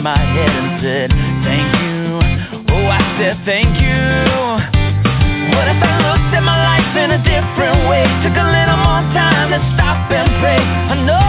My head and said, thank you, oh, I said thank you. What if I looked at my life in a different way, took a little more time to stop and pray? I know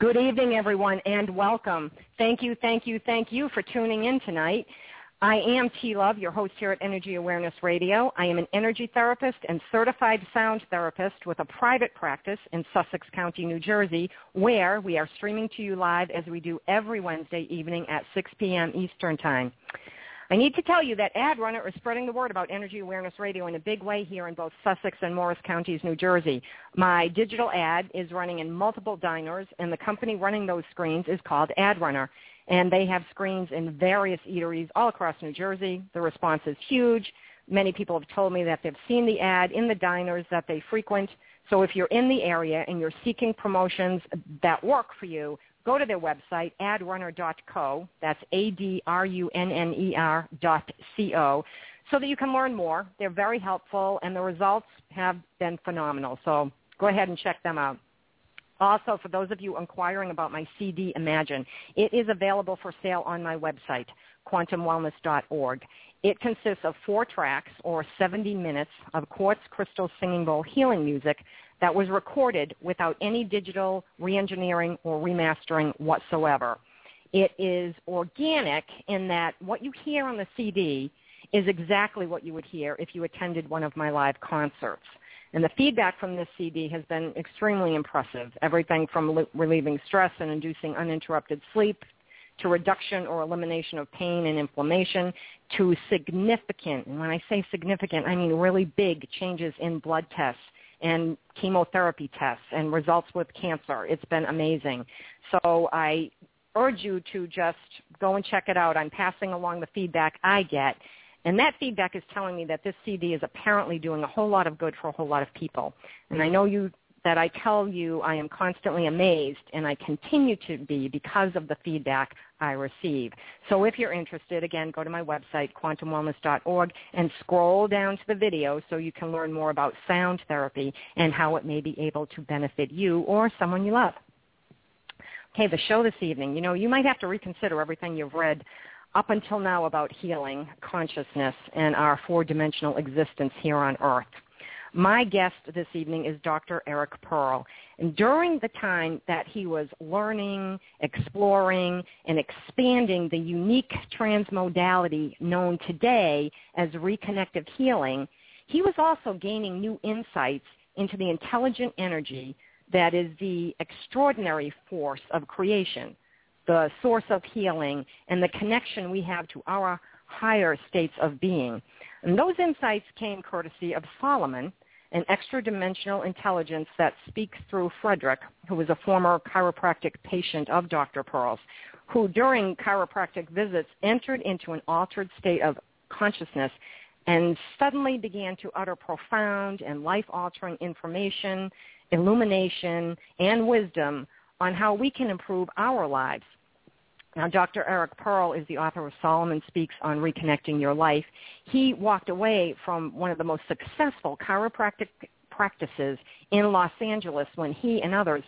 Good evening, everyone, and welcome. Thank you, thank you, thank you for tuning in tonight. I am T Love, your host here at Energy Awareness Radio. I am an energy therapist and certified sound therapist with a private practice in Sussex County, New Jersey, where we are streaming to you live as we do every Wednesday evening at 6 p.m. Eastern Time. I need to tell you that Ad Runner is spreading the word about Energy Awareness Radio in a big way here in both Sussex and Morris counties, New Jersey. My digital ad is running in multiple diners, and the company running those screens is called Ad Runner. And they have screens in various eateries all across New Jersey. The response is huge. Many people have told me that they've seen the ad in the diners that they frequent. So if you're in the area and you're seeking promotions that work for you, go to their website, adrunner.co. That's A-D-R-U-N-N-E-R dot C-O, so that you can learn more. They're very helpful, and the results have been phenomenal. So go ahead and check them out. Also, for those of you inquiring about my CD Imagine, it is available for sale on my website, quantumwellness.org. It consists of four tracks or 70 minutes of quartz crystal singing bowl healing music that was recorded without any digital reengineering or remastering whatsoever. It is organic in that what you hear on the CD is exactly what you would hear if you attended one of my live concerts. And the feedback from this CD has been extremely impressive. Everything from relieving stress and inducing uninterrupted sleep to reduction or elimination of pain and inflammation to significant, and when I say significant, I mean really big changes in blood tests and chemotherapy tests and results with cancer. It's been amazing. So I urge you to just go and check it out. I'm passing along the feedback I get. And that feedback is telling me that this CD is apparently doing a whole lot of good for a whole lot of people. And I know you that I tell you I am constantly amazed, and I continue to be because of the feedback I receive. So if you're interested, again, go to my website, quantumwellness.org, and scroll down to the video so you can learn more about sound therapy and how it may be able to benefit you or someone you love. Okay, the show this evening. You know, you might have to reconsider everything you've read up until now about healing, consciousness, and our four-dimensional existence here on Earth. My guest this evening is Dr. Eric Pearl. And during the time that he was learning, exploring, and expanding the unique transmodality known today as reconnective healing, he was also gaining new insights into the intelligent energy that is the extraordinary force of creation, the source of healing, and the connection we have to our higher states of being. And those insights came courtesy of Solomon, an extra-dimensional intelligence that speaks through Frederick, who was a former chiropractic patient of Dr. Pearl's, who during chiropractic visits entered into an altered state of consciousness and suddenly began to utter profound and life-altering information illumination, and wisdom on how we can improve our lives. Now, Dr. Eric Pearl is the author of Solomon Speaks on Reconnecting Your Life. He walked away from one of the most successful chiropractic practices in Los Angeles when he and others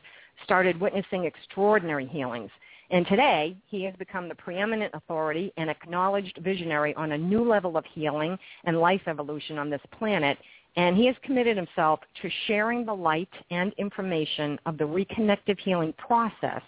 started witnessing extraordinary healings. And today, he has become the preeminent authority and acknowledged visionary on a new level of healing and life evolution on this planet and he has committed himself to sharing the light and information of the reconnective healing process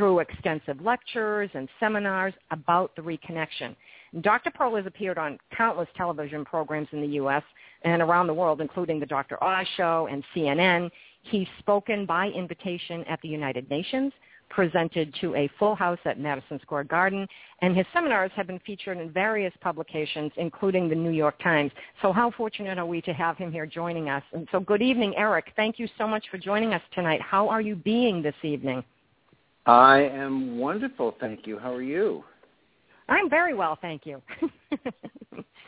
through extensive lectures and seminars about the reconnection. Dr. Pearl has appeared on countless television programs in the U.S. and around the world, including The Dr. Oz Show and CNN. He's spoken by invitation at the United Nations, presented to a full house at Madison Square Garden, and his seminars have been featured in various publications, including the New York Times. So how fortunate are we to have him here joining us? And so good evening, Eric. Thank you so much for joining us tonight. How are you being this evening? I am wonderful, thank you. How are you? I'm very well, thank you.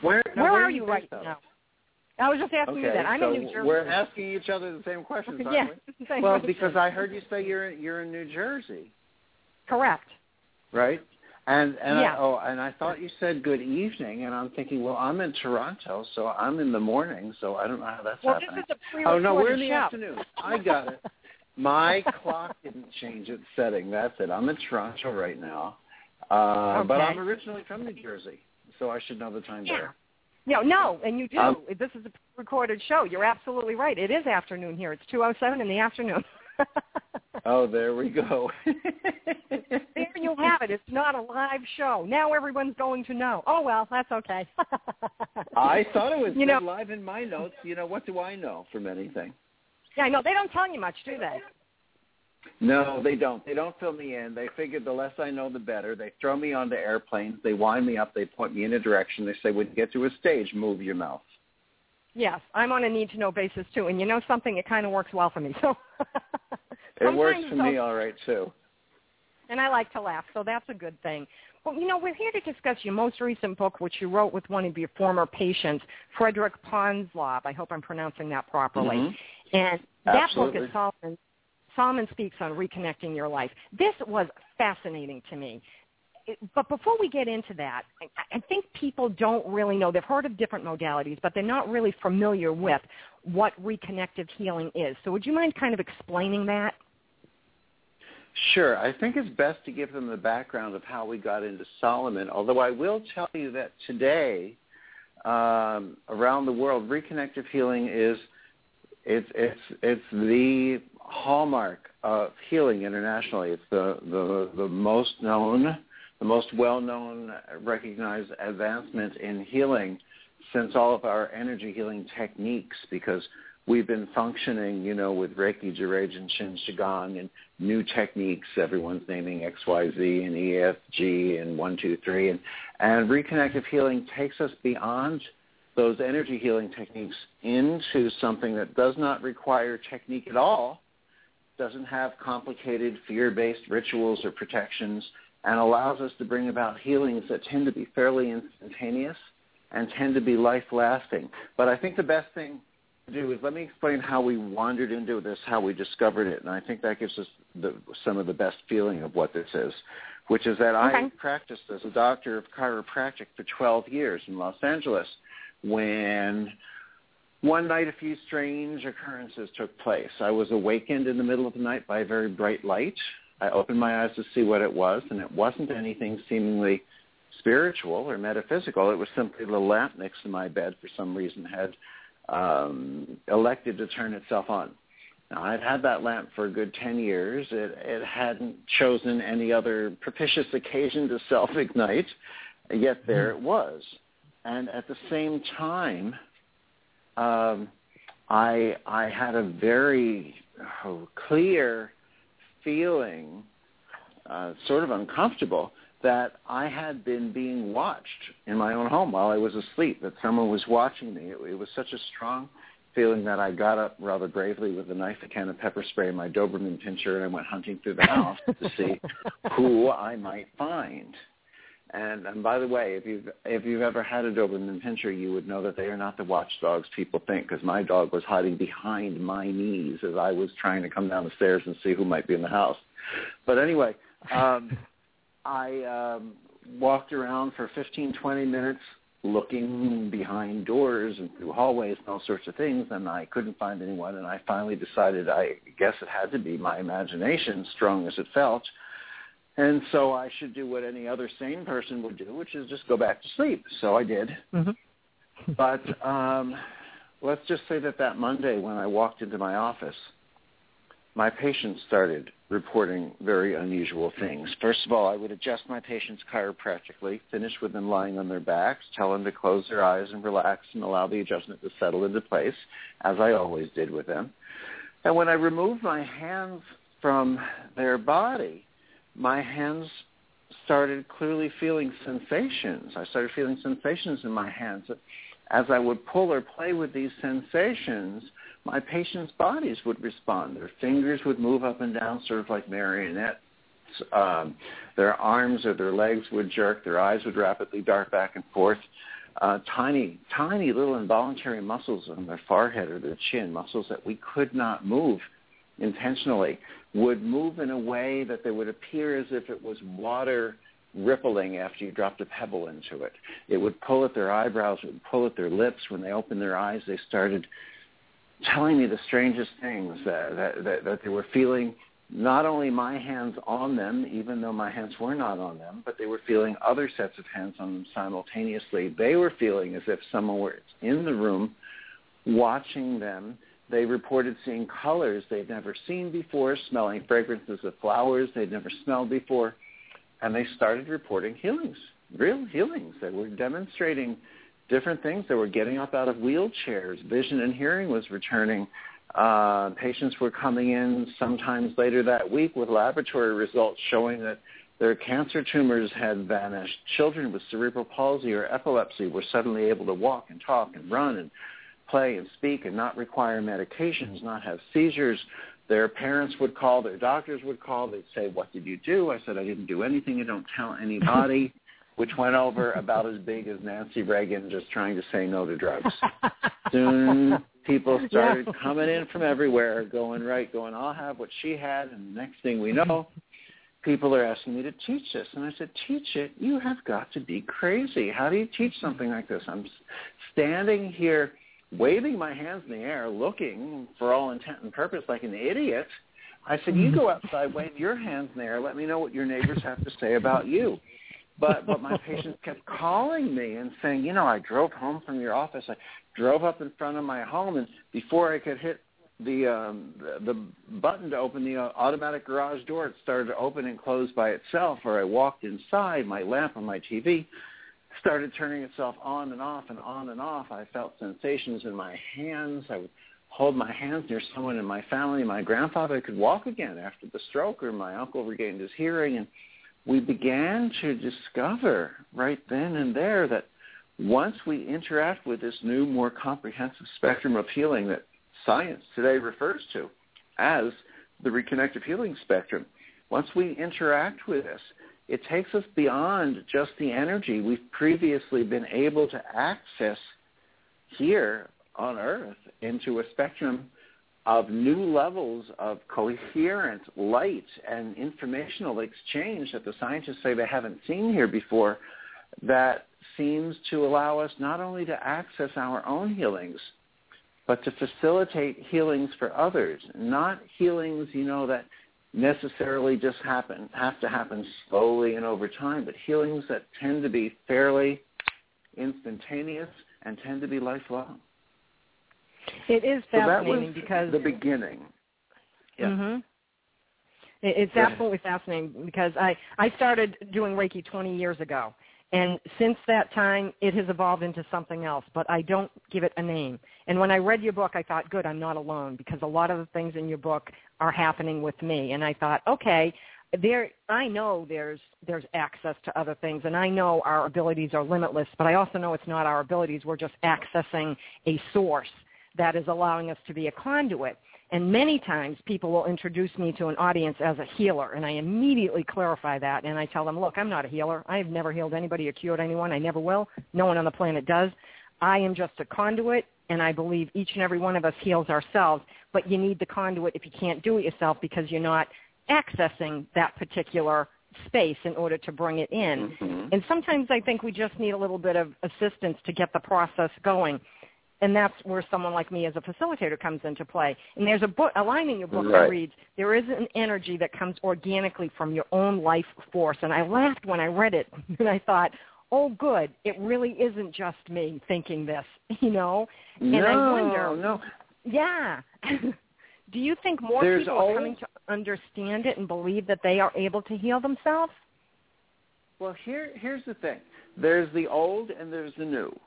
where, where, where are you right now? I was just asking okay, you that. I'm so in New Jersey. We're asking each other the same questions, aren't yeah, we? Well, because I heard you say you're you're in New Jersey, Correct. right? And and Yeah. I, oh, and I thought you said good evening, and I'm thinking, well, I'm in Toronto, so I'm in the morning, so I don't know how that's Well, happening. this is a oh pre-recorded no, we're in the show. afternoon. I got it. My clock didn't change its setting. That's it. I'm in Toronto right now, uh, but I'm originally from New Jersey, so I should know the time Yeah. better. No, no, and you do. Um, this is a recorded show. You're absolutely right. It is afternoon here. It's 2:07 in the afternoon. Oh, there we go. there you have it. It's not a live show. Now everyone's going to know. Oh well, that's okay. I thought it was You know- live in my notes. You know, what do I know from anything? Yeah, I know they don't tell you much, do they? No, they don't. They don't fill me in. They figured the less I know, the better. They throw me onto airplanes. They wind me up. They point me in a direction. They say, when you get to a stage, move your mouth. Yes, I'm on a need to know basis too. And you know something? It kind of works well for me. So It works for me all right, too. and I like to laugh, so that's a good thing. Well, you know, we're here to discuss your most recent book, which you wrote with one of your former patients, Frederick Ponzlov. I hope I'm pronouncing that properly. Mhm. And that Absolutely. book is Solomon, Solomon Speaks on Reconnecting Your Life. This was fascinating to me. But before we get into that, I, I think people don't really know. They've heard of different modalities, but they're not really familiar with what reconnective healing is. So would you mind kind of explaining that? Sure. I think it's best to give them the background of how we got into Solomon, although I will tell you that today, um, around the world, reconnective healing is It's it's it's the hallmark of healing internationally. It's the the the most known, the most well known, recognized advancement in healing since all of our energy healing techniques because we've been functioning, you know, with Reiki, Jurajin, Shin Qigong, and new techniques. Everyone's naming XYZ and EFG and one, two, three, and and reconnective healing takes us beyond those energy healing techniques into something that does not require technique at all, doesn't have complicated fear-based rituals or protections, and allows us to bring about healings that tend to be fairly instantaneous and tend to be life-lasting. But I think the best thing to do is let me explain how we wandered into this, how we discovered it, and I think that gives us the, some of the best feeling of what this is, which is that okay. I practiced as a doctor of chiropractic for 12 years in Los Angeles when one night a few strange occurrences took place. I was awakened in the middle of the night by a very bright light. I opened my eyes to see what it was, and it wasn't anything seemingly spiritual or metaphysical. It was simply the lamp next to my bed for some reason had um, elected to turn itself on. Now, I'd had that lamp for a good 10 years. It, it hadn't chosen any other propitious occasion to self-ignite, yet there it was. And at the same time, um, I, I had a very oh, clear feeling, uh, sort of uncomfortable, that I had been being watched in my own home while I was asleep, that someone was watching me. It, it was such a strong feeling that I got up rather bravely with a knife, a can of pepper spray, and my Doberman pinscher, and I went hunting through the house to see who I might find. And, and by the way, if you've if you've ever had a Doberman pinscher, you would know that they are not the watchdogs people think. Because my dog was hiding behind my knees as I was trying to come down the stairs and see who might be in the house. But anyway, um, I um, walked around for 15, 20 minutes looking behind doors and through hallways and all sorts of things, and I couldn't find anyone. And I finally decided I guess it had to be my imagination, strong as it felt. And so I should do what any other sane person would do, which is just go back to sleep. So I did. Mm-hmm. but um, let's just say that that Monday when I walked into my office, my patients started reporting very unusual things. First of all, I would adjust my patients chiropractically, finish with them lying on their backs, tell them to close their eyes and relax and allow the adjustment to settle into place, as I always did with them. And when I removed my hands from their body, my hands started clearly feeling sensations. I started feeling sensations in my hands. As I would pull or play with these sensations, my patients' bodies would respond. Their fingers would move up and down sort of like marionettes. Um, their arms or their legs would jerk. Their eyes would rapidly dart back and forth. Uh, tiny, tiny little involuntary muscles on their forehead or their chin, muscles that we could not move intentionally, would move in a way that they would appear as if it was water rippling after you dropped a pebble into it. It would pull at their eyebrows, it would pull at their lips. When they opened their eyes, they started telling me the strangest things that, that, that, that they were feeling not only my hands on them, even though my hands were not on them, but they were feeling other sets of hands on them simultaneously. They were feeling as if someone were in the room watching them. They reported seeing colors they'd never seen before, smelling fragrances of flowers they'd never smelled before, and they started reporting healings, real healings. They were demonstrating different things. They were getting up out of wheelchairs. Vision and hearing was returning. Uh, patients were coming in sometimes later that week with laboratory results showing that their cancer tumors had vanished. Children with cerebral palsy or epilepsy were suddenly able to walk and talk and run and play and speak and not require medications, mm-hmm. not have seizures. Their parents would call, their doctors would call. They'd say, what did you do? I said, I didn't do anything. I don't tell anybody which went over about as big as Nancy Reagan just trying to say no to drugs. Soon people started yeah. coming in from everywhere, going right, going, I'll have what she had, and the next thing we mm-hmm. know, people are asking me to teach this. And I said, teach it? You have got to be crazy. How do you teach something like this? I'm standing here waving my hands in the air, looking for all intent and purpose like an idiot. I said, you go outside, wave your hands in the air, let me know what your neighbors have to say about you. But but my patients kept calling me and saying, you know, I drove home from your office. I drove up in front of my home, and before I could hit the um, the button to open the uh, automatic garage door it started to open and close by itself, or I walked inside, my lamp on my TV started turning itself on and off and on and off. I felt sensations in my hands. I would hold my hands near someone in my family. My grandfather could walk again after the stroke, or my uncle regained his hearing, and we began to discover right then and there that once we interact with this new, more comprehensive spectrum of healing that science today refers to as the reconnective healing spectrum, once we interact with this, it takes us beyond just the energy we've previously been able to access here on Earth into a spectrum of new levels of coherent light and informational exchange that the scientists say they haven't seen here before that seems to allow us not only to access our own healings, but to facilitate healings for others. Not healings, you know, that necessarily just happen, have to happen slowly and over time, but healings that tend to be fairly instantaneous and tend to be lifelong. It is fascinating so because the beginning. Yeah. Mm-hmm. It's absolutely fascinating because I I started doing Reiki 20 years ago, and since that time it has evolved into something else. But I don't give it a name. And when I read your book, I thought, good, I'm not alone because a lot of the things in your book are happening with me. And I thought, okay, there I know there's there's access to other things and I know our abilities are limitless, but I also know it's not our abilities. We're just accessing a source that is allowing us to be a conduit. And many times people will introduce me to an audience as a healer, and I immediately clarify that, and I tell them, look, I'm not a healer. I have never healed anybody or cured anyone. I never will. No one on the planet does. I am just a conduit, and I believe each and every one of us heals ourselves, but you need the conduit if you can't do it yourself because you're not accessing that particular space in order to bring it in. Mm-hmm. And sometimes I think we just need a little bit of assistance to get the process going and that's where someone like me as a facilitator comes into play. And there's a book, a line in your book right. that reads, "There is an energy that comes organically from your own life force." And I laughed when I read it, and I thought, "Oh, good! It really isn't just me thinking this, you know." And no, I wonder, no. yeah. Do you think more There's people are coming to understand it and believe that they are able to heal themselves? Well, here here's the thing. There's the old and there's the new.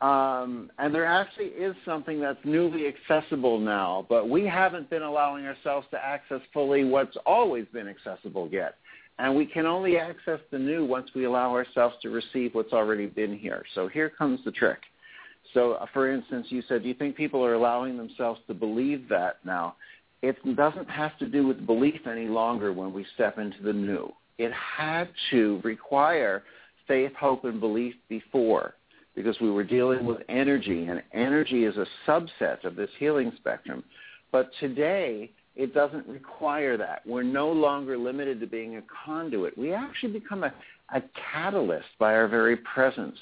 Um, and there actually is something that's newly accessible now, but we haven't been allowing ourselves to access fully what's always been accessible yet. And we can only access the new once we allow ourselves to receive what's already been here. So here comes the trick. So, uh, for instance, you said, do you think people are allowing themselves to believe that now? It doesn't have to do with belief any longer when we step into the new. It had to require faith, hope, and belief before because we were dealing with energy, and energy is a subset of this healing spectrum. But today, it doesn't require that. We're no longer limited to being a conduit. We actually become a, a catalyst by our very presence.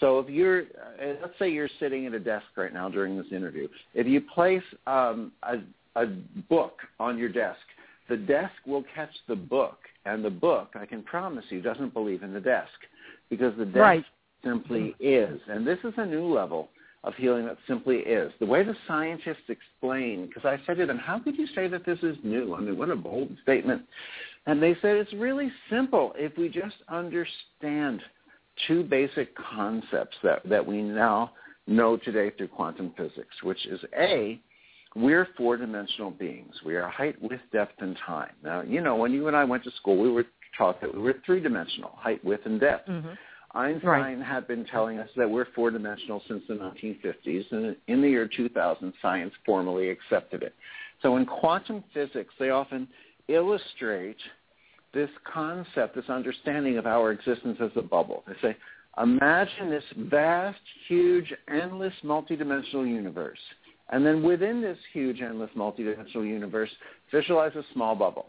So if you're, uh, let's say you're sitting at a desk right now during this interview. If you place um, a, a book on your desk, the desk will catch the book, and the book, I can promise you, doesn't believe in the desk because the desk right simply is. And this is a new level of healing that simply is. The way the scientists explain, because I said to them, how could you say that this is new? I mean, what a bold statement. And they said it's really simple if we just understand two basic concepts that, that we now know today through quantum physics, which is A, we're four-dimensional beings. We are height, width, depth, and time. Now, you know, when you and I went to school, we were taught that we were three-dimensional, height, width, and depth. Mm-hmm. Einstein right. had been telling us that we're four-dimensional since the 1950s, and in the year 2000, science formally accepted it. So in quantum physics, they often illustrate this concept, this understanding of our existence as a bubble. They say, imagine this vast, huge, endless, multidimensional universe. And then within this huge, endless, multidimensional universe, visualize a small bubble.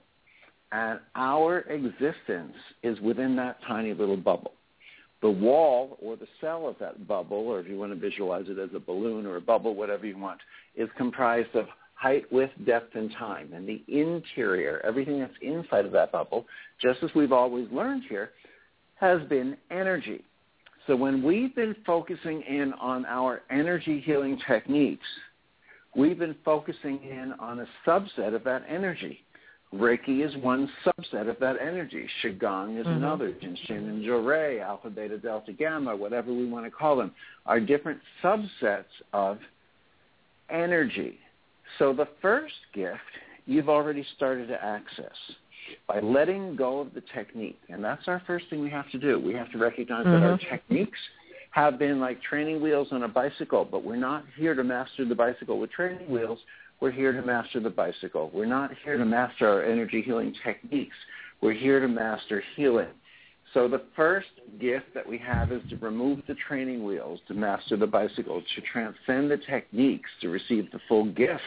And our existence is within that tiny little bubble the wall or the cell of that bubble, or if you want to visualize it as a balloon or a bubble, whatever you want, is comprised of height, width, depth, and time. And the interior, everything that's inside of that bubble, just as we've always learned here, has been energy. So when we've been focusing in on our energy healing techniques, we've been focusing in on a subset of that energy. Reiki is one subset of that energy. Qigong is Mhm. another. Jinshin and Johrei, Alpha, Beta, Delta, Gamma, whatever we want to call them, are different subsets of energy. So the first gift you've already started to access by letting go of the technique. And that's our first thing we have to do. We have to recognize that our Mhm. techniques have been like training wheels on a bicycle, but we're not here to master the bicycle with training wheels. We're here to master the bicycle. We're not here to master our energy healing techniques. We're here to master healing. So the first gift that we have is to remove the training wheels, to master the bicycle, to transcend the techniques, to receive the full gift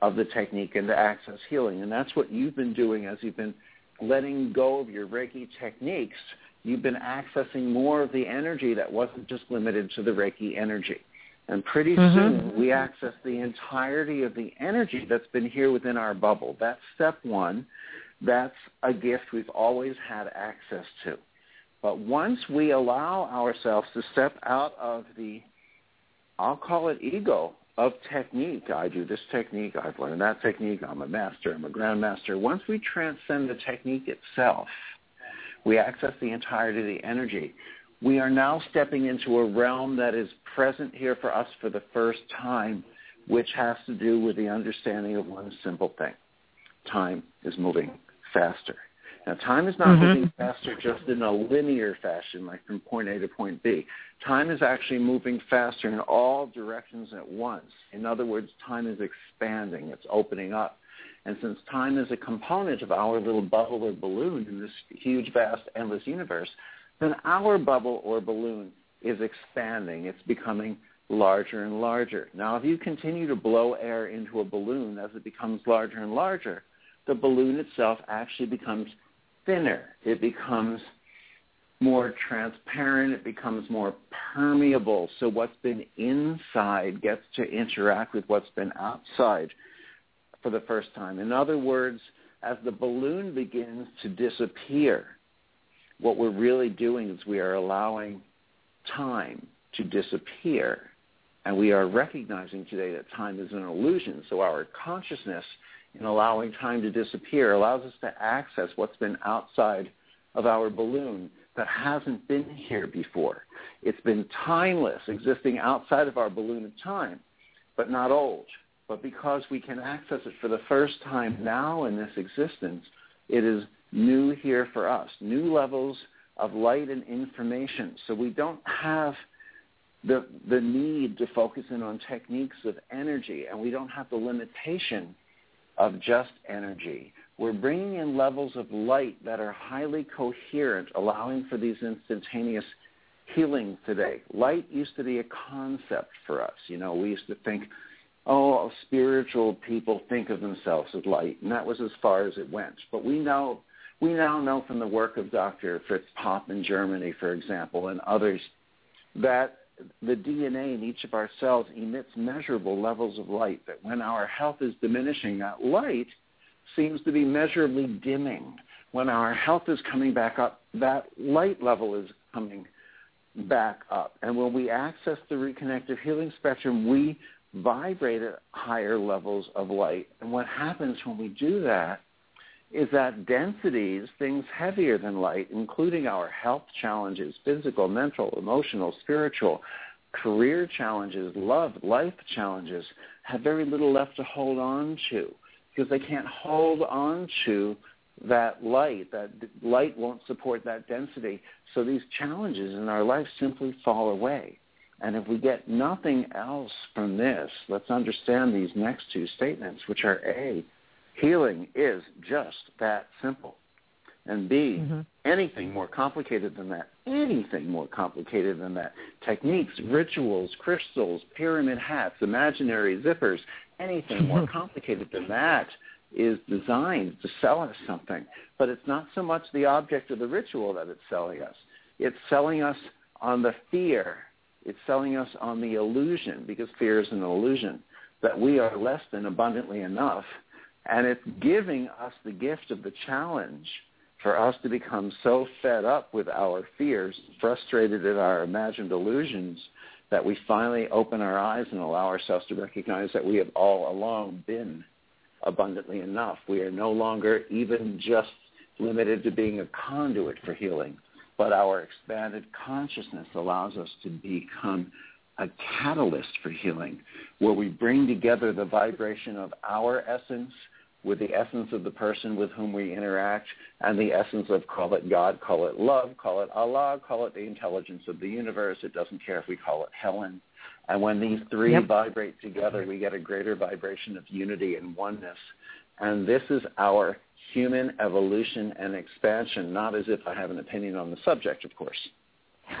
of the technique and to access healing. And that's what you've been doing as you've been letting go of your Reiki techniques. You've been accessing more of the energy that wasn't just limited to the Reiki energy. And pretty Mhm. soon we access the entirety of the energy that's been here within our bubble. That's step one. That's a gift we've always had access to. But once we allow ourselves to step out of the, I'll call it ego, of technique. I do this technique. I've learned that technique. I'm a master. I'm a grandmaster. Once we transcend the technique itself, we access the entirety of the energy. We are now stepping into a realm that is present here for us for the first time, which has to do with the understanding of one simple thing. Time is moving faster. Now, time is not Mhm. moving faster just in a linear fashion, like from point A to point B. Time is actually moving faster in all directions at once. In other words, time is expanding. It's opening up. And since time is a component of our little bubble or balloon in this huge, vast, endless universe, then our bubble or balloon is expanding. It's becoming larger and larger. Now, if you continue to blow air into a balloon as it becomes larger and larger, the balloon itself actually becomes thinner. It becomes more transparent. It becomes more permeable. So what's been inside gets to interact with what's been outside for the first time. In other words, as the balloon begins to disappear, what we're really doing is we are allowing time to disappear. And we are recognizing today that time is an illusion. So our consciousness in allowing time to disappear allows us to access what's been outside of our balloon that hasn't been here before. It's been timeless, existing outside of our balloon of time, but not old. But because we can access it for the first time now in this existence, it is new here for us, new levels of light and information. So we don't have the, the need to focus in on techniques of energy, and we don't have the limitation of just energy. We're bringing in levels of light that are highly coherent, allowing for these instantaneous healings today. Light used to be a concept for us. You know, we used to think, oh, spiritual people think of themselves as light, and that was as far as it went. But we know, we now know from the work of Dr. Fritz Popp in Germany, for example, and others, that the DNA in each of our cells emits measurable levels of light, that when our health is diminishing, that light seems to be measurably dimming. When our health is coming back up, that light level is coming back up. And when we access the reconnective healing spectrum, we vibrate at higher levels of light. And what happens when we do that is that densities, things heavier than light, including our health challenges, physical, mental, emotional, spiritual, career challenges, love, life challenges, have very little left to hold on to because they can't hold on to that light. That light won't support that density. So these challenges in our life simply fall away. And if we get nothing else from this, let's understand these next two statements, which are A, healing is just that simple. And B, Mm-hmm. anything more complicated than that, anything more complicated than that, techniques, rituals, crystals, pyramid hats, imaginary zippers, anything more complicated than that is designed to sell us something. But it's not so much the object of the ritual that it's selling us. It's selling us on the fear. It's selling us on the illusion, because fear is an illusion, that we are less than abundantly enough. And it's giving us the gift of the challenge for us to become so fed up with our fears, frustrated at our imagined illusions, that we finally open our eyes and allow ourselves to recognize that we have all along been abundantly enough. We are no longer even just limited to being a conduit for healing, but our expanded consciousness allows us to become a catalyst for healing, where we bring together the vibration of our essence with the essence of the person with whom we interact and the essence of call it God, call it love, call it Allah, call it the intelligence of the universe. It doesn't care if we call it Helen. And when these three yep. vibrate together, we get a greater vibration of unity and oneness. And this is our human evolution and expansion, not as if I have an opinion on the subject, of course.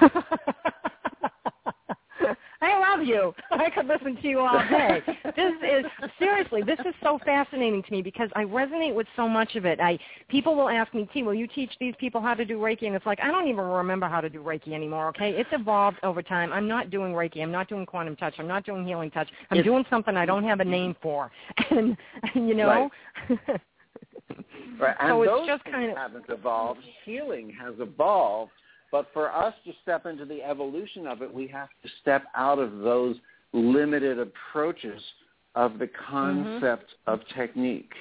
Love you. I could listen to you all day. this is seriously, this is so fascinating to me because I resonate with so much of it. I people will ask me, T, will you teach these people how to do Reiki? And it's like I don't even remember how to do Reiki anymore. Okay, it's evolved over time. I'm not doing Reiki. I'm not doing quantum touch. I'm not doing healing touch. I'm it's, doing something I don't have a name for, and, and you know. Right. right. And so it's just kind of haven't evolved. Healing has evolved but for us to step into the evolution of it, we have to step out of those limited approaches of the mm-hmm. concept mm-hmm. of technique.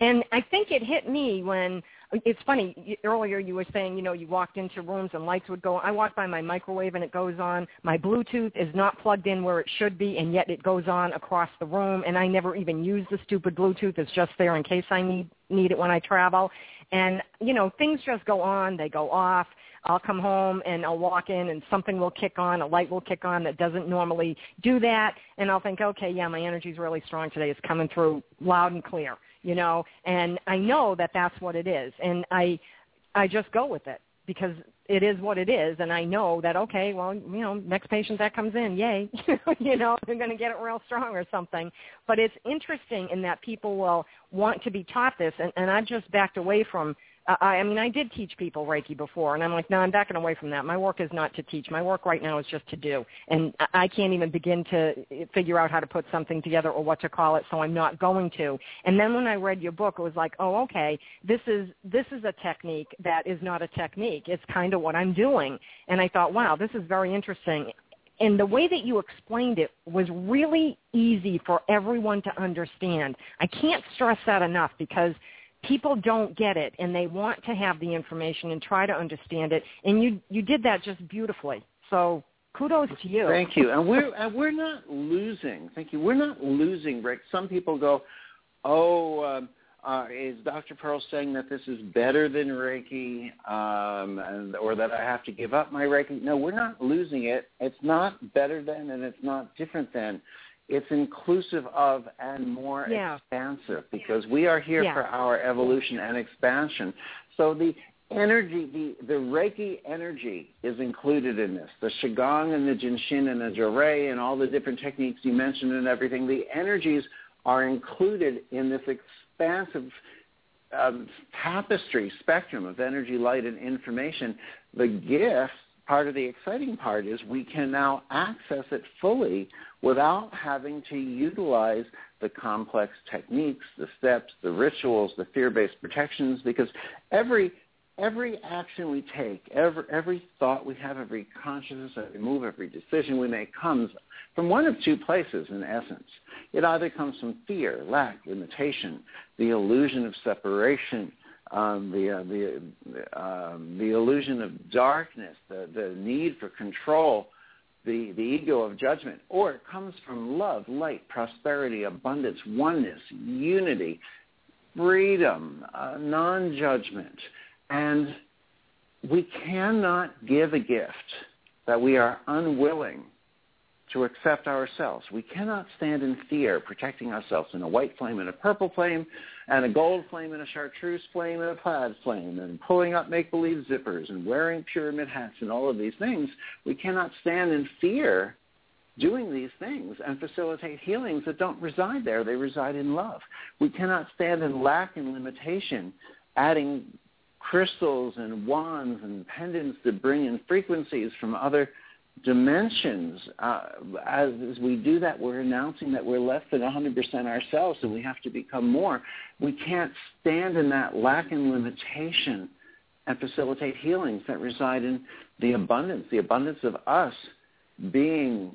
And I think it hit me when it's funny. Earlier you were saying, you know, you walked into rooms and lights would go. On. I walk by my microwave and it goes on. My Bluetooth is not plugged in where it should be, and yet it goes on across the room. And I never even use the stupid Bluetooth. It's just there in case I need need it when I travel. And you know, things just go on. They go off. I'll come home and I'll walk in and something will kick on, a light will kick on that doesn't normally do that, and I'll think, okay, yeah, my energy's really strong today. It's coming through loud and clear, you know, and I know that that's what it is, and I, I just go with it because it is what it is, and I know that okay, well, you know, next patient that comes in, yay, you know, they're going to get it real strong or something. But it's interesting in that people will want to be taught this, and, and I've just backed away from I, I mean, I did teach people Reiki before, and I'm like, no, I'm backing away from that. My work is not to teach. My work right now is just to do, and I can't even begin to eh, figure out how to put something together or what to call it, so I'm not going to. And then when I read your book, it was like, oh, okay, this is this is a technique that is not a technique. It's kind of what I'm doing, and I thought, wow, this is very interesting and the way that you explained it was really easy for everyone to understand. I can't stress that enough because people don't get it and they want to have the information and try to understand it. And you you did that just beautifully. So kudos to you. Thank you. And we're and we're not losing. Thank you. We're not losing rick. Some people go oh um, uh, is Dr. Pearl saying that this is better than Reiki, um, and, or that I have to give up my Reiki? No, we're not losing it. It's not better than, and it's not different than it's inclusive of and more yeah. expansive because we are here yeah. for our evolution and expansion. So the energy, the, the Reiki energy is included in this. The Qigong and the Jinshin and the Johrei and all the different techniques you mentioned and everything, the energies are included in this expansive um, tapestry spectrum of energy, light, and information. The gift part of the exciting part is we can now access it fully without having to utilize the complex techniques, the steps, the rituals, the fear-based protections, because every every action we take, every every thought we have, every consciousness, every move, every decision we make comes from one of two places in essence. It either comes from fear, lack, limitation, the illusion of separation, um, the uh, the um, the illusion of darkness, the the need for control, the the ego of judgment, or it comes from love, light, prosperity, abundance, oneness, unity, freedom, uh, non-judgment, and we cannot give a gift that we are unwilling to accept ourselves. We cannot stand in fear, protecting ourselves in a white flame and a purple flame, and a gold flame and a chartreuse flame and a plaid flame, and pulling up make-believe zippers and wearing pyramid hats and all of these things. We cannot stand in fear doing these things and facilitate healings that don't reside there. They reside in love. We cannot stand in lack and limitation, adding crystals and wands and pendants that bring in frequencies from other dimensions. Uh, as, as we do that, we're announcing that we're less than 100% ourselves and we have to become more. We can't stand in that lack and limitation and facilitate healings that reside in the abundance. The abundance of us being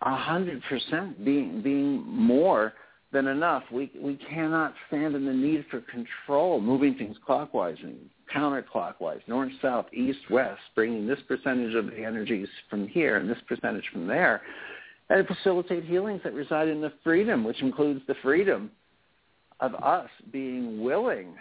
hundred percent, being being more than enough. We we cannot stand in the need for control, moving things clockwise and counterclockwise, north, south, east, west, bringing this percentage of the energies from here and this percentage from there, and facilitate healings that reside in the freedom, which includes the freedom of us being willing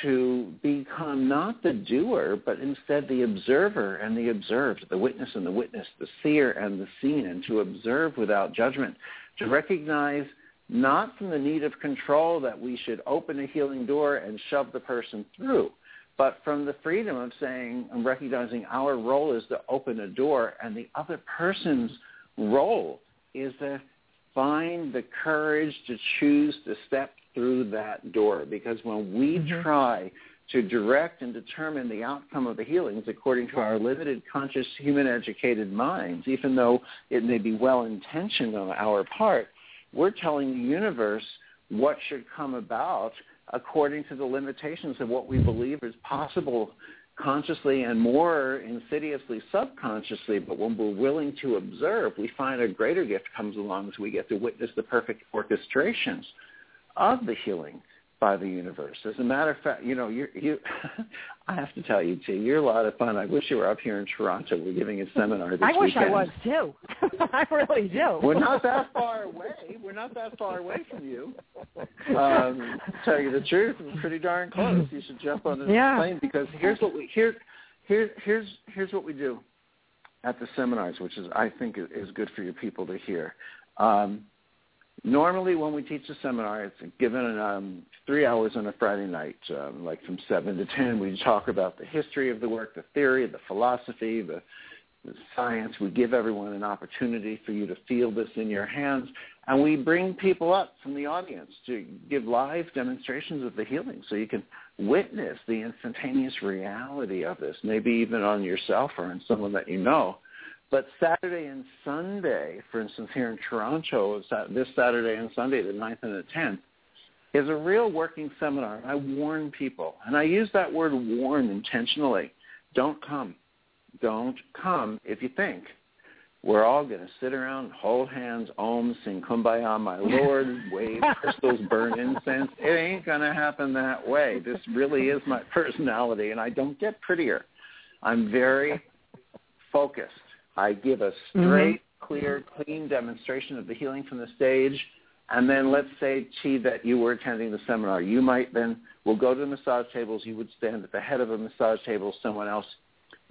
to become not the doer, but instead the observer and the observed, the witness and the witness, the seer and the seen, and to observe without judgment, to recognize not from the need of control that we should open a healing door and shove the person through, but from the freedom of saying and recognizing our role is to open a door and the other person's role is to find the courage to choose to step through that door. Because when we mm-hmm. try to direct and determine the outcome of the healings according to our limited conscious human educated minds, even though it may be well intentioned on our part, we're telling the universe what should come about according to the limitations of what we believe is possible consciously and more insidiously subconsciously, but when we're willing to observe, we find a greater gift comes along as we get to witness the perfect orchestrations of the healing by the universe. As a matter of fact, you know, you you I have to tell you, T, you're a lot of fun. I wish you were up here in Toronto. We're giving a seminar this I wish weekend. I was too. I really do. We're not that far away. We're not that far away from you. Um, to tell you the truth, we're pretty darn close. You should jump on this yeah. plane because here's what we here here here's here's what we do at the seminars, which is I think is good for your people to hear. Um, Normally, when we teach a seminar, it's given um, three hours on a Friday night, um, like from 7 to 10. We talk about the history of the work, the theory, the philosophy, the, the science. We give everyone an opportunity for you to feel this in your hands. And we bring people up from the audience to give live demonstrations of the healing so you can witness the instantaneous reality of this, maybe even on yourself or on someone that you know. But Saturday and Sunday, for instance, here in Toronto, this Saturday and Sunday, the 9th and the 10th, is a real working seminar. I warn people, and I use that word warn intentionally. Don't come. Don't come if you think we're all going to sit around, hold hands, om, sing kumbaya, my Lord, wave crystals, burn incense. It ain't going to happen that way. This really is my personality, and I don't get prettier. I'm very focused. I give a mm-hmm. straight, mm-hmm. clear, clean demonstration of the healing from the stage. And then let's say, Chi, that you were attending the seminar. You might then, we'll go to the massage tables. You would stand at the head of a massage table. Someone else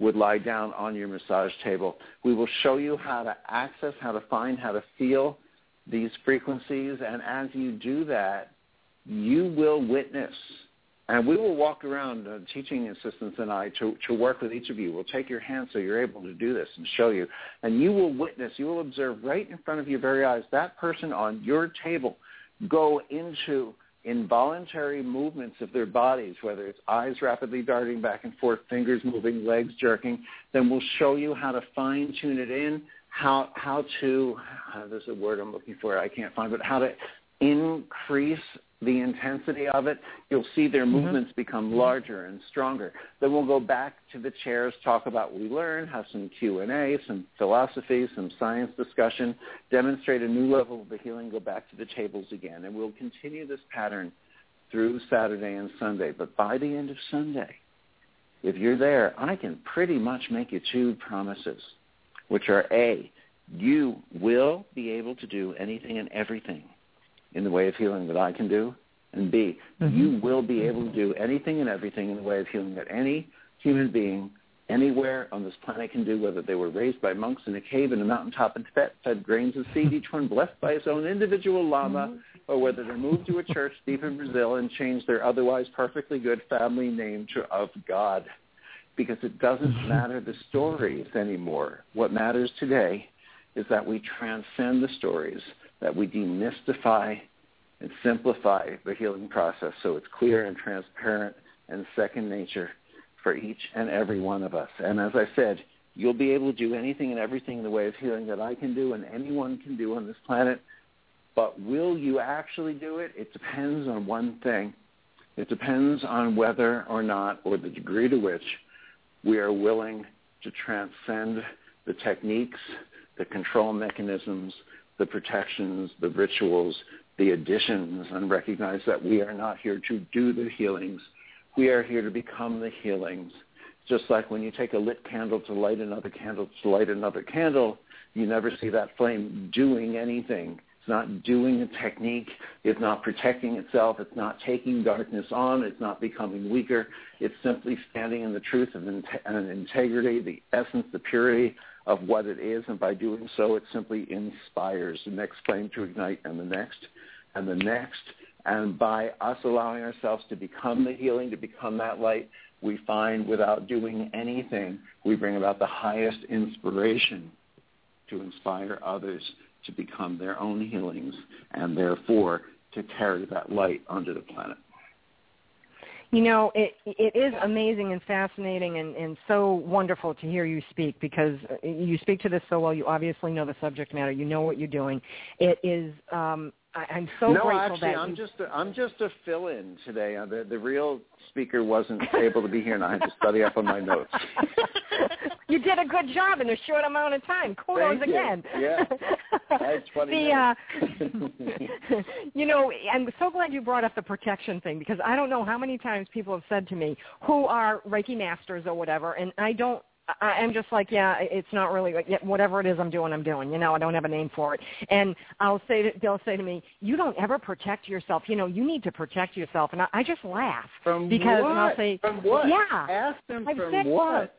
would lie down on your massage table. We will show you how to access, how to find, how to feel these frequencies. And as you do that, you will witness and we will walk around, uh, teaching assistants and I, to, to work with each of you. We'll take your hand so you're able to do this and show you. And you will witness, you will observe right in front of your very eyes that person on your table go into involuntary movements of their bodies, whether it's eyes rapidly darting back and forth, fingers moving, legs jerking. Then we'll show you how to fine tune it in, how, how to, uh, there's a word I'm looking for, I can't find, but how to increase the intensity of it, you'll see their mm-hmm. movements become larger and stronger. Then we'll go back to the chairs, talk about what we learned, have some Q&A, some philosophy, some science discussion, demonstrate a new level of the healing, go back to the tables again. And we'll continue this pattern through Saturday and Sunday. But by the end of Sunday, if you're there, I can pretty much make you two promises, which are A, you will be able to do anything and everything in the way of healing that I can do, and B, mm-hmm. you will be able to do anything and everything in the way of healing that any human being anywhere on this planet can do, whether they were raised by monks in a cave in a mountaintop in Tibet, fed grains of seed, each one blessed by his own individual lama, mm-hmm. or whether they moved to a church deep in Brazil and changed their otherwise perfectly good family name to of God. Because it doesn't mm-hmm. matter the stories anymore. What matters today is that we transcend the stories that we demystify and simplify the healing process so it's clear and transparent and second nature for each and every one of us. And as I said, you'll be able to do anything and everything in the way of healing that I can do and anyone can do on this planet. But will you actually do it? It depends on one thing. It depends on whether or not, or the degree to which we are willing to transcend the techniques, the control mechanisms, the protections, the rituals, the additions, and recognize that we are not here to do the healings. We are here to become the healings. Just like when you take a lit candle to light another candle to light another candle, you never see that flame doing anything. It's not doing a technique. It's not protecting itself. It's not taking darkness on. It's not becoming weaker. It's simply standing in the truth of and integrity, the essence, the purity of what it is. And by doing so, it simply inspires the next flame to ignite and the next and the next. And by us allowing ourselves to become the healing, to become that light, we find without doing anything, we bring about the highest inspiration to inspire others to become their own healings and therefore to carry that light onto the planet. You know, it it is amazing and fascinating and, and so wonderful to hear you speak because you speak to this so well. You obviously know the subject matter. You know what you're doing. It is um, I, am so no, grateful actually, that I'm you... just a, I'm just a fill-in today. Uh, the the real speaker wasn't able to be here, and I had to study up on my notes. you did a good job in a short amount of time. Kudos Thank you. again. Yeah, that's funny. the, uh, you know, I'm so glad you brought up the protection thing because I don't know how many times people have said to me who are Reiki masters or whatever, and I don't I, I'm just like, yeah, it's not really whatever it is I'm doing, I'm doing. You know, I don't have a name for it. And I'll say, to, they'll say to me, you don't ever protect yourself. You know, you need to protect yourself. And I, I just laugh from because what? and I'll say, from what? Yeah, ask them I've from said, what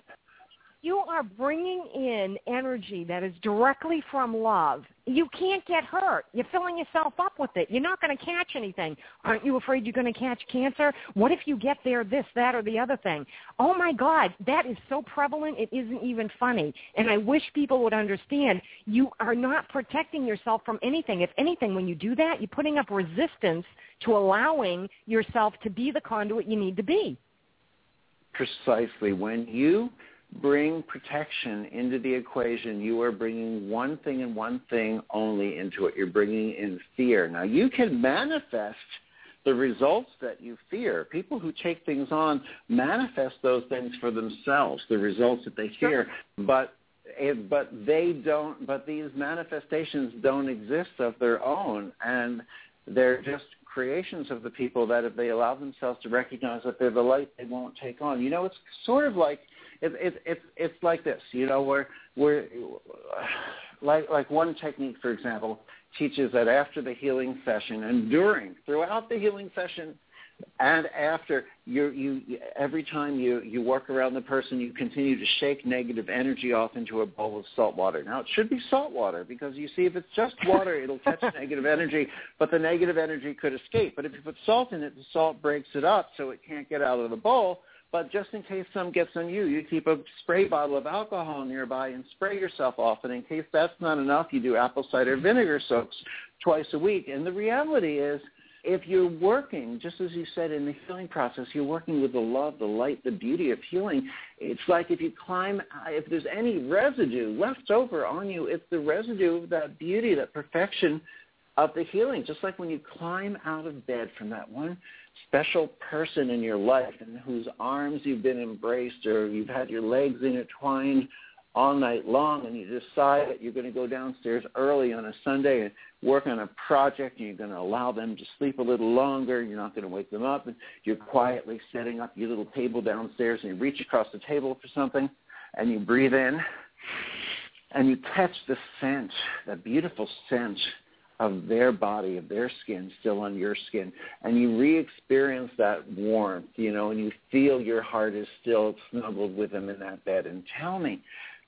you are bringing in energy that is directly from love. You can't get hurt. You're filling yourself up with it. You're not going to catch anything. Aren't you afraid you're going to catch cancer? What if you get there this, that, or the other thing? Oh my God, that is so prevalent it isn't even funny. And I wish people would understand you are not protecting yourself from anything. If anything, when you do that, you're putting up resistance to allowing yourself to be the conduit you need to be. Precisely. When you bring protection into the equation, you are bringing one thing and one thing only into it. You're bringing in fear. Now, you can manifest the results that you fear. People who take things on manifest those things for themselves, the results that they fear, but it, but they don't. But these manifestations don't exist of their own, and they're just creations of the people that if they allow themselves to recognize that they're the light, they won't take on. You know, it's sort of like it's it, it's it's like this, you know, where where like like one technique, for example, teaches that after the healing session and during throughout the healing session and after you you every time you you work around the person you continue to shake negative energy off into a bowl of salt water. Now it should be salt water because you see if it's just water it'll catch negative energy but the negative energy could escape. But if you put salt in it the salt breaks it up so it can't get out of the bowl but just in case some gets on you, you keep a spray bottle of alcohol nearby and spray yourself off. And in case that's not enough, you do apple cider vinegar soaks twice a week. And the reality is, if you're working, just as you said in the healing process, you're working with the love, the light, the beauty of healing. It's like if you climb, if there's any residue left over on you, it's the residue of that beauty, that perfection of the healing. Just like when you climb out of bed from that one special person in your life in whose arms you've been embraced or you've had your legs intertwined all night long and you decide that you're going to go downstairs early on a Sunday and work on a project and you're going to allow them to sleep a little longer. You're not going to wake them up. And you're quietly setting up your little table downstairs and you reach across the table for something and you breathe in and you catch the scent, that beautiful scent of their body, of their skin still on your skin. And you re-experience that warmth, you know, and you feel your heart is still snuggled with them in that bed. And tell me,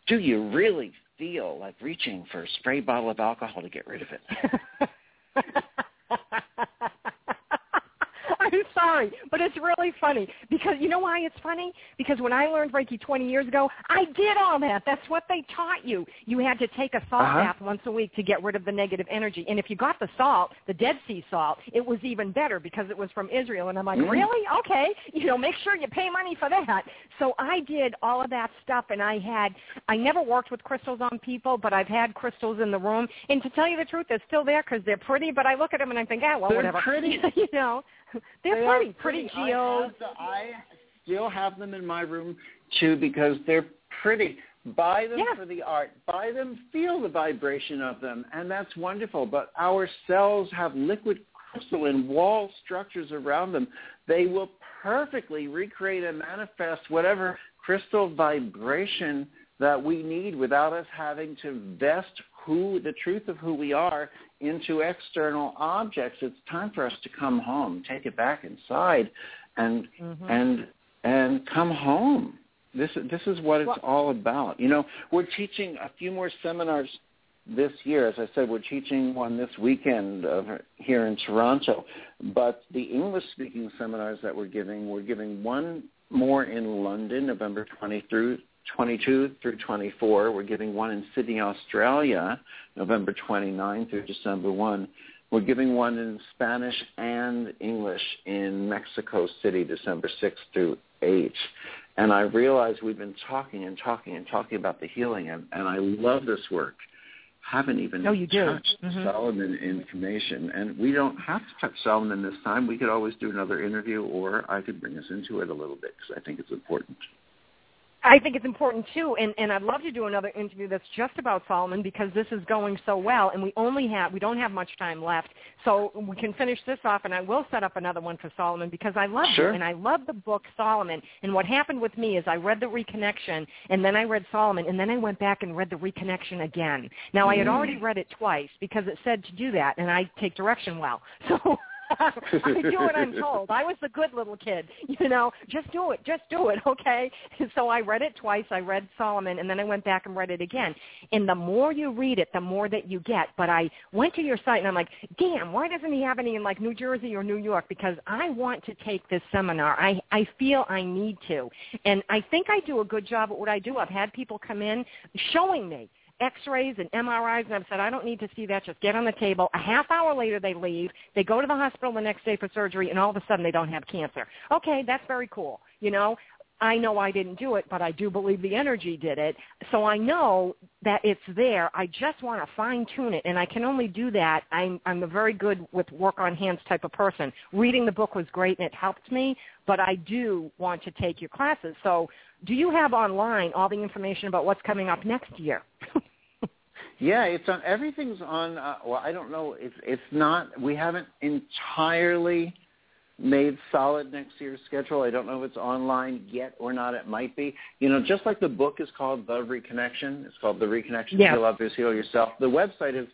do you really feel like reaching for a spray bottle of alcohol to get rid of it? I'm sorry, but it's really funny because you know why it's funny? Because when I learned Reiki 20 years ago, I did all that. That's what they taught you. You had to take a salt uh-huh. bath once a week to get rid of the negative energy. And if you got the salt, the Dead Sea salt, it was even better because it was from Israel. And I'm like, mm-hmm. really? Okay. You know, make sure you pay money for that. So I did all of that stuff, and I had, I never worked with crystals on people, but I've had crystals in the room. And to tell you the truth, they're still there because they're pretty. But I look at them and I think, ah, well, they're whatever. Pretty. you know. They're they pretty, pretty, geos. I, I still have them in my room too because they're pretty. Buy them Yeah. for the art. Buy them, feel the vibration of them, and that's wonderful. But our cells have liquid crystalline wall structures around them. They will perfectly recreate and manifest whatever crystal vibration that we need without us having to vest who the truth of who we are into external objects. It's time for us to come home, take it back inside, and Mhm. and and come home. This this is what it's Well- all about. You know, we're teaching a few more seminars this year. As I said, we're teaching one this weekend uh, here in Toronto. But the English-speaking seminars that we're giving, we're giving one more in London, November 20 through 22 through 24. We're giving one in Sydney, Australia, November 29 through December 1. We're giving one in Spanish and English in Mexico City, December 6 through 8. And I realize we've been talking and talking and talking about the healing, and, and I love this work. Haven't even Oh, you touched Mhm. Solomon information, and we don't have to touch Solomon this time. We could always do another interview, or I could bring us into it a little bit because I think it's important. I think it's important too, and, and I'd love to do another interview that's just about Solomon because this is going so well, and we only have we don't have much time left, so we can finish this off, and I will set up another one for Solomon because I love Sure. it, and I love the book Solomon. And what happened with me is I read the Reconnection, and then I read Solomon, and then I went back and read the Reconnection again. Now I had Mm. already read it twice because it said to do that, and I take direction well, so. I do what I'm told. I was the good little kid, you know. Just do it, just do it, okay? And so I read it twice. I read Solomon, and then I went back and read it again. And the more you read it, the more that you get. But I went to your site, and I'm like, damn, why doesn't he have any in like New Jersey or New York? Because I want to take this seminar. I I feel I need to, and I think I do a good job at what I do. I've had people come in showing me x-rays and MRIs, and I've said, I don't need to see that. Just get on the table. A half hour later, they leave. They go to the hospital the next day for surgery, and all of a sudden, they don't have cancer. Okay, that's very cool. You know, I know I didn't do it, but I do believe the energy did it. So I know that it's there. I just want to fine tune it, and I can only do that. I'm I'm a very good with work on hands type of person. Reading the book was great, and it helped me. But I do want to take your classes. So, do you have online all the information about what's coming up next year? Yeah, it's on. Everything's on. Uh, well, I don't know. It's it's not. We haven't entirely made solid next year's schedule. I don't know if it's online yet or not. It might be. You know, just like the book is called The Reconnection. It's called The Reconnection. Yeah. Heal Others, Heal Yourself. The website is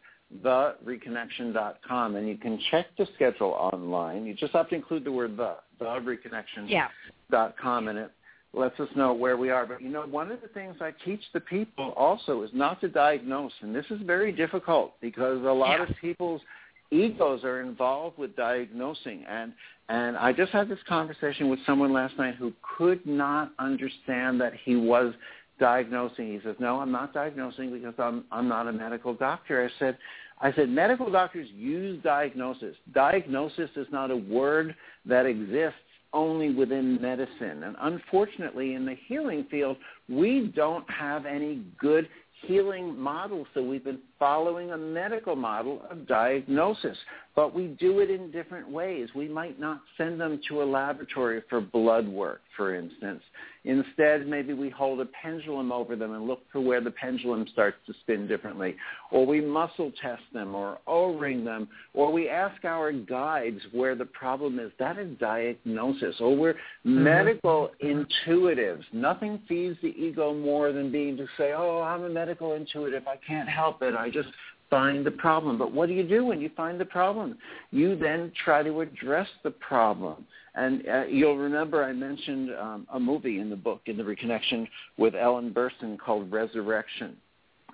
thereconnection.com, and you can check the schedule online. You just have to include the word the. The Reconnection yeah. dot com and it lets us know where we are. But you know, one of the things I teach the people also is not to diagnose, and this is very difficult because a lot Yeah. of people's egos are involved with diagnosing and and I just had this conversation with someone last night who could not understand that he was diagnosing. He says, "No, I'm not diagnosing because I'm I'm not a medical doctor." I said, I said, medical doctors use diagnosis. Diagnosis is not a word that exists only within medicine. And unfortunately, in the healing field, we don't have any good healing models. So we've been following a medical model of diagnosis. But we do it in different ways. We might not send them to a laboratory for blood work, for instance. Instead, maybe we hold a pendulum over them and look for where the pendulum starts to spin differently. Or we muscle test them or O-ring them. Or we ask our guides where the problem is. That is diagnosis. Or we're mm-hmm. medical intuitives. Nothing feeds the ego more than being to say, oh, I'm a medical intuitive. I can't help it. I just find the problem. But what do you do when you find the problem? You then try to address the problem. And uh, you'll remember I mentioned um, a movie in the book, in the Reconnection, with Ellen Burstyn called Resurrection.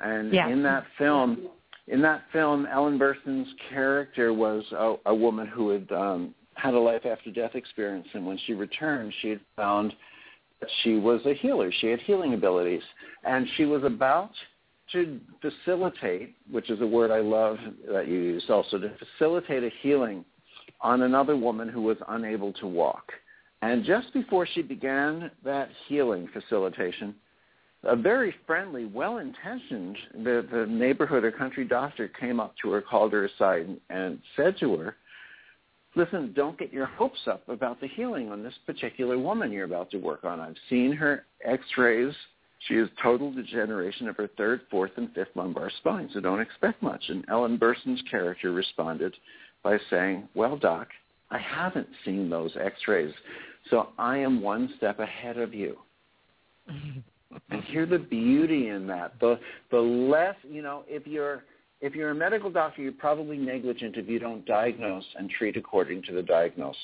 And Yeah. in that film, in that film, Ellen Burstyn's character was a, a woman who had um, had a life after death experience, and when she returned, she had found that she was a healer. She had healing abilities, and she was about to facilitate, which is a word I love that you use also, to facilitate a healing on another woman who was unable to walk. And just before she began that healing facilitation, a very friendly, well-intentioned, the, the neighborhood or country doctor came up to her, called her aside, and, and said to her, listen, don't get your hopes up about the healing on this particular woman you're about to work on. I've seen her x-rays She has total degeneration of her third, fourth, and fifth lumbar spine, so don't expect much. And Ellen Burstyn's character responded by saying, well, doc, I haven't seen those x-rays, so I am one step ahead of you. and hear the beauty in that. The the less you know, if you're if you're a medical doctor, you're probably negligent if you don't diagnose and treat according to the diagnosis.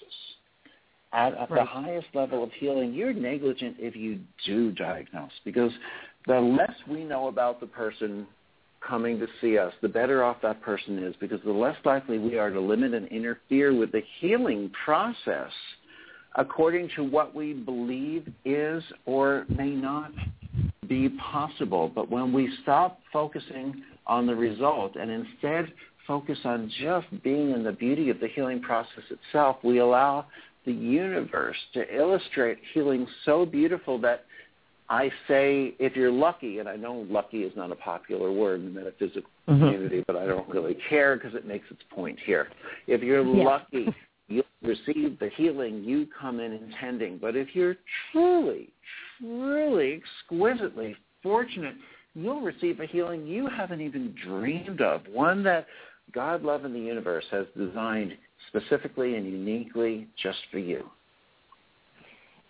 At, at right. the highest level of healing, you're negligent if you do diagnose because the less we know about the person coming to see us, the better off that person is because the less likely we are to limit and interfere with the healing process according to what we believe is or may not be possible. But when we stop focusing on the result and instead focus on just being in the beauty of the healing process itself, we allow the universe to illustrate healing so beautiful that I say if you're lucky, and I know lucky is not a popular word in the metaphysical mm-hmm. community, but I don't really care because it makes its point here. If you're yeah. lucky, you'll receive the healing you come in intending. But if you're truly, truly exquisitely fortunate, you'll receive a healing you haven't even dreamed of, one that God, love, and the universe has designed specifically and uniquely just for you.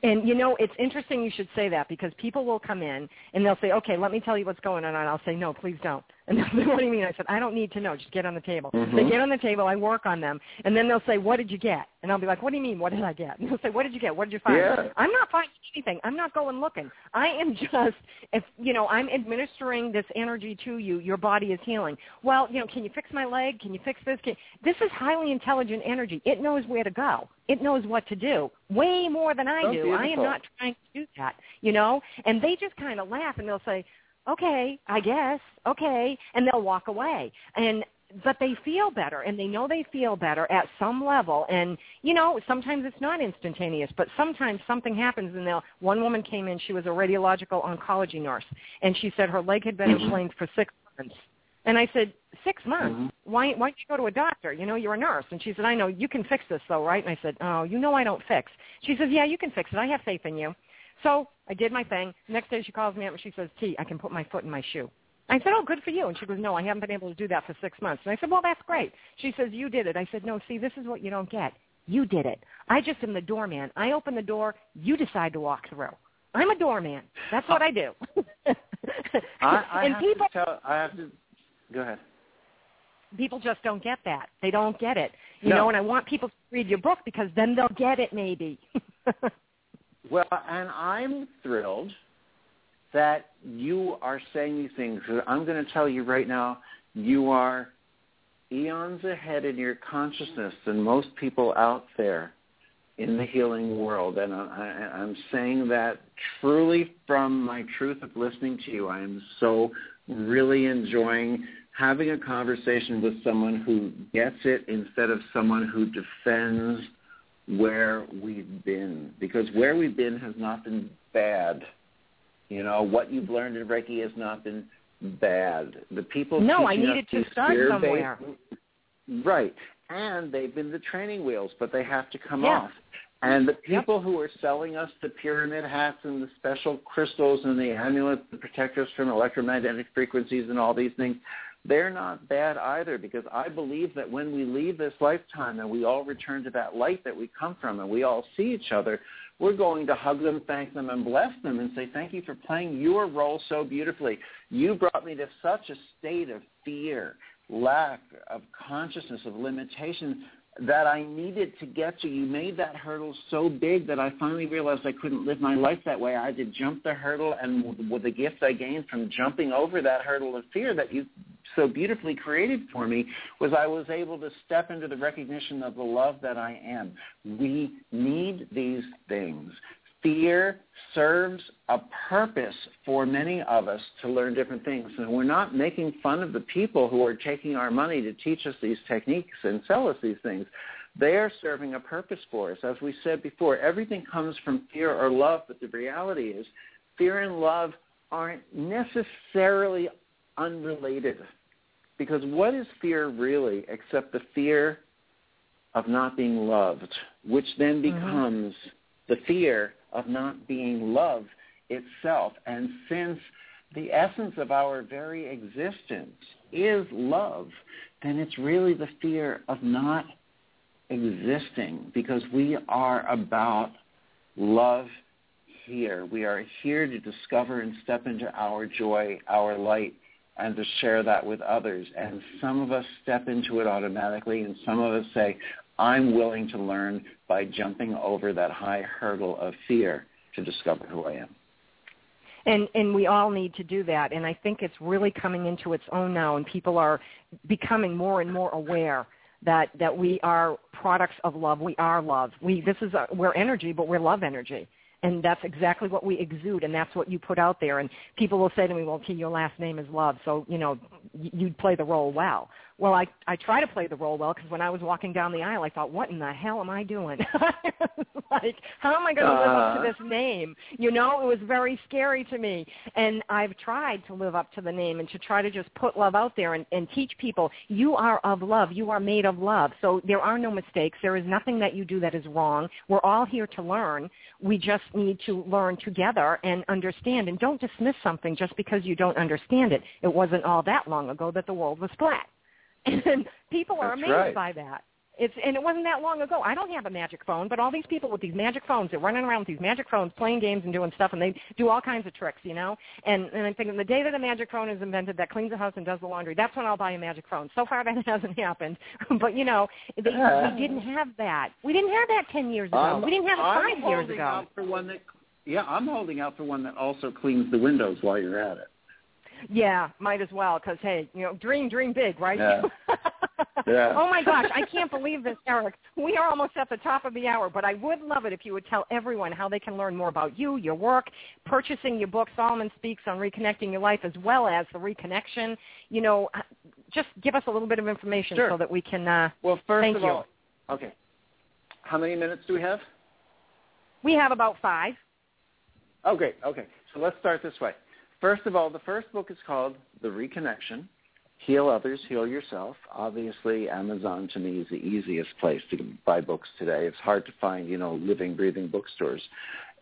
And you know, it's interesting you should say that because people will come in and they'll say, "Okay, let me tell you what's going on," and I'll say, "No, please don't." And they'll say, "What do you mean?" I said, "I don't need to know. Just get on the table." Mm-hmm. They get on the table. I work on them, and then they'll say, "What did you get?" And I'll be like, "What do you mean? What did I get?" And they'll say, "What did you get? What did you find?" Yeah. I'm not finding anything. I'm not going looking. I am just, if you know, I'm administering this energy to you. Your body is healing. Well, you know, can you fix my leg? Can you fix this? Can... This is highly intelligent energy. It knows where to go. It knows what to do way more than I do. Beautiful. I am not trying to do that, you know. And they just kind of laugh and they'll say, "Okay, I guess, okay," and they'll walk away. And but they feel better and they know they feel better at some level. And you know sometimes it's not instantaneous but sometimes something happens and they'll one woman came in she was a radiological oncology nurse and she said her leg had been mm-hmm. inflamed for six months. And i said six months? Mm-hmm. why why don't you go to a doctor? You know you're a nurse. And she said i know you can fix this though right? And i said oh you know i don't fix. She says yeah you can fix it. I have faith in you so i did my thing next day she calls me up and she says t i can put my foot in my shoe I said, oh, good for you. And she goes, no, I haven't been able to do that for six months. And I said, well, that's great. She says, you did it. I said, no, see, this is what you don't get. You did it. I just am the doorman. I open the door. You decide to walk through. I'm a doorman. That's what I do. I, I and have people, to tell, I have to, go ahead. People just don't get that. They don't get it. You no. know, and I want people to read your book because then they'll get it maybe. well, and I'm thrilled that you are saying these things. I'm going to tell you right now, you are eons ahead in your consciousness than most people out there in the healing world. And I, I'm saying that truly from my truth of listening to you. I am so really enjoying having a conversation with someone who gets it instead of someone who defends where we've been. Because where we've been has not been bad you know, what you've learned in Reiki has not been bad. The people No, I needed to start somewhere. Right. And they've been the training wheels, but they have to come yeah. off. And the people yep. who are selling us the pyramid hats and the special crystals and the amulets that protect us from electromagnetic frequencies and all these things, they're not bad either because I believe that when we leave this lifetime and we all return to that light that we come from and we all see each other, we're going to hug them, thank them, and bless them and say, thank you for playing your role so beautifully. You brought me to such a state of fear, lack of consciousness, of limitation that I needed to get to. You made that hurdle so big that I finally realized I couldn't live my life that way. I had to jump the hurdle, and with the gift I gained from jumping over that hurdle of fear that you so beautifully created for me was I was able to step into the recognition of the love that I am. We need these things. Fear serves a purpose for many of us to learn different things. And we're not making fun of the people who are taking our money to teach us these techniques and sell us these things. They are serving a purpose for us. As we said before, everything comes from fear or love, but the reality is fear and love aren't necessarily unrelated. Because what is fear really except the fear of not being loved, which then mm-hmm. becomes mm-hmm. the fear of not being loved. itself. And since the essence of our very existence is love, then it's really the fear of not existing because we are about love here. We are here to discover and step into our joy, our light, and to share that with others. And some of us step into it automatically, and some of us say, I'm willing to learn by jumping over that high hurdle of fear to discover who I am. And and we all need to do that. And I think it's really coming into its own now, and people are becoming more and more aware that that we are products of love. We are love. We this is a, we're energy, but we're love energy and that's exactly what we exude, and that's what you put out there. And people will say to me, "Well, T, your last name is Love, so you know you'd play the role well." Well, I I try to play the role well because when I was walking down the aisle, I thought, "What in the hell am I doing? like, how am I going to live up to uh. this name?" You know, it was very scary to me, and I've tried to live up to the name and to try to just put love out there and, and teach people you are of love, you are made of love. So there are no mistakes. There is nothing that you do that is wrong. We're all here to learn. We just need to learn together and understand. And don't dismiss something just because you don't understand it. It wasn't all that long ago that the world was flat. And people are That's amazed right. by that. It's and it wasn't that long ago. I don't have a magic phone, but all these people with these magic phones, they're running around with these magic phones, playing games and doing stuff, and they do all kinds of tricks, you know. And and I'm thinking the day that a magic phone is invented that cleans the house and does the laundry, that's when I'll buy a magic phone. So far that hasn't happened, but you know, they, we didn't have that. We didn't have that ten years ago. Um, we didn't have it I'm five years ago. Out for one that, yeah, I'm holding out for one that also cleans the windows while you're at it. Yeah, might as well because hey, you know, dream, dream big, right? Yeah. yeah. Oh my gosh, I can't believe this, Eric. We are almost at the top of the hour, but I would love it if you would tell everyone how they can learn more about you, your work, purchasing your book, Solomon Speaks on Reconnecting Your Life, as well as the reconnection. You know, just give us a little bit of information sure. so that we can. Uh, well, first thank of you. all, okay. How many minutes do we have? We have about five. Oh, great. Okay, so let's start this way. First of all, the first book is called The Reconnection. Heal Others, Heal Yourself. Obviously, Amazon to me is the easiest place to buy books today. It's hard to find, you know, living, breathing bookstores.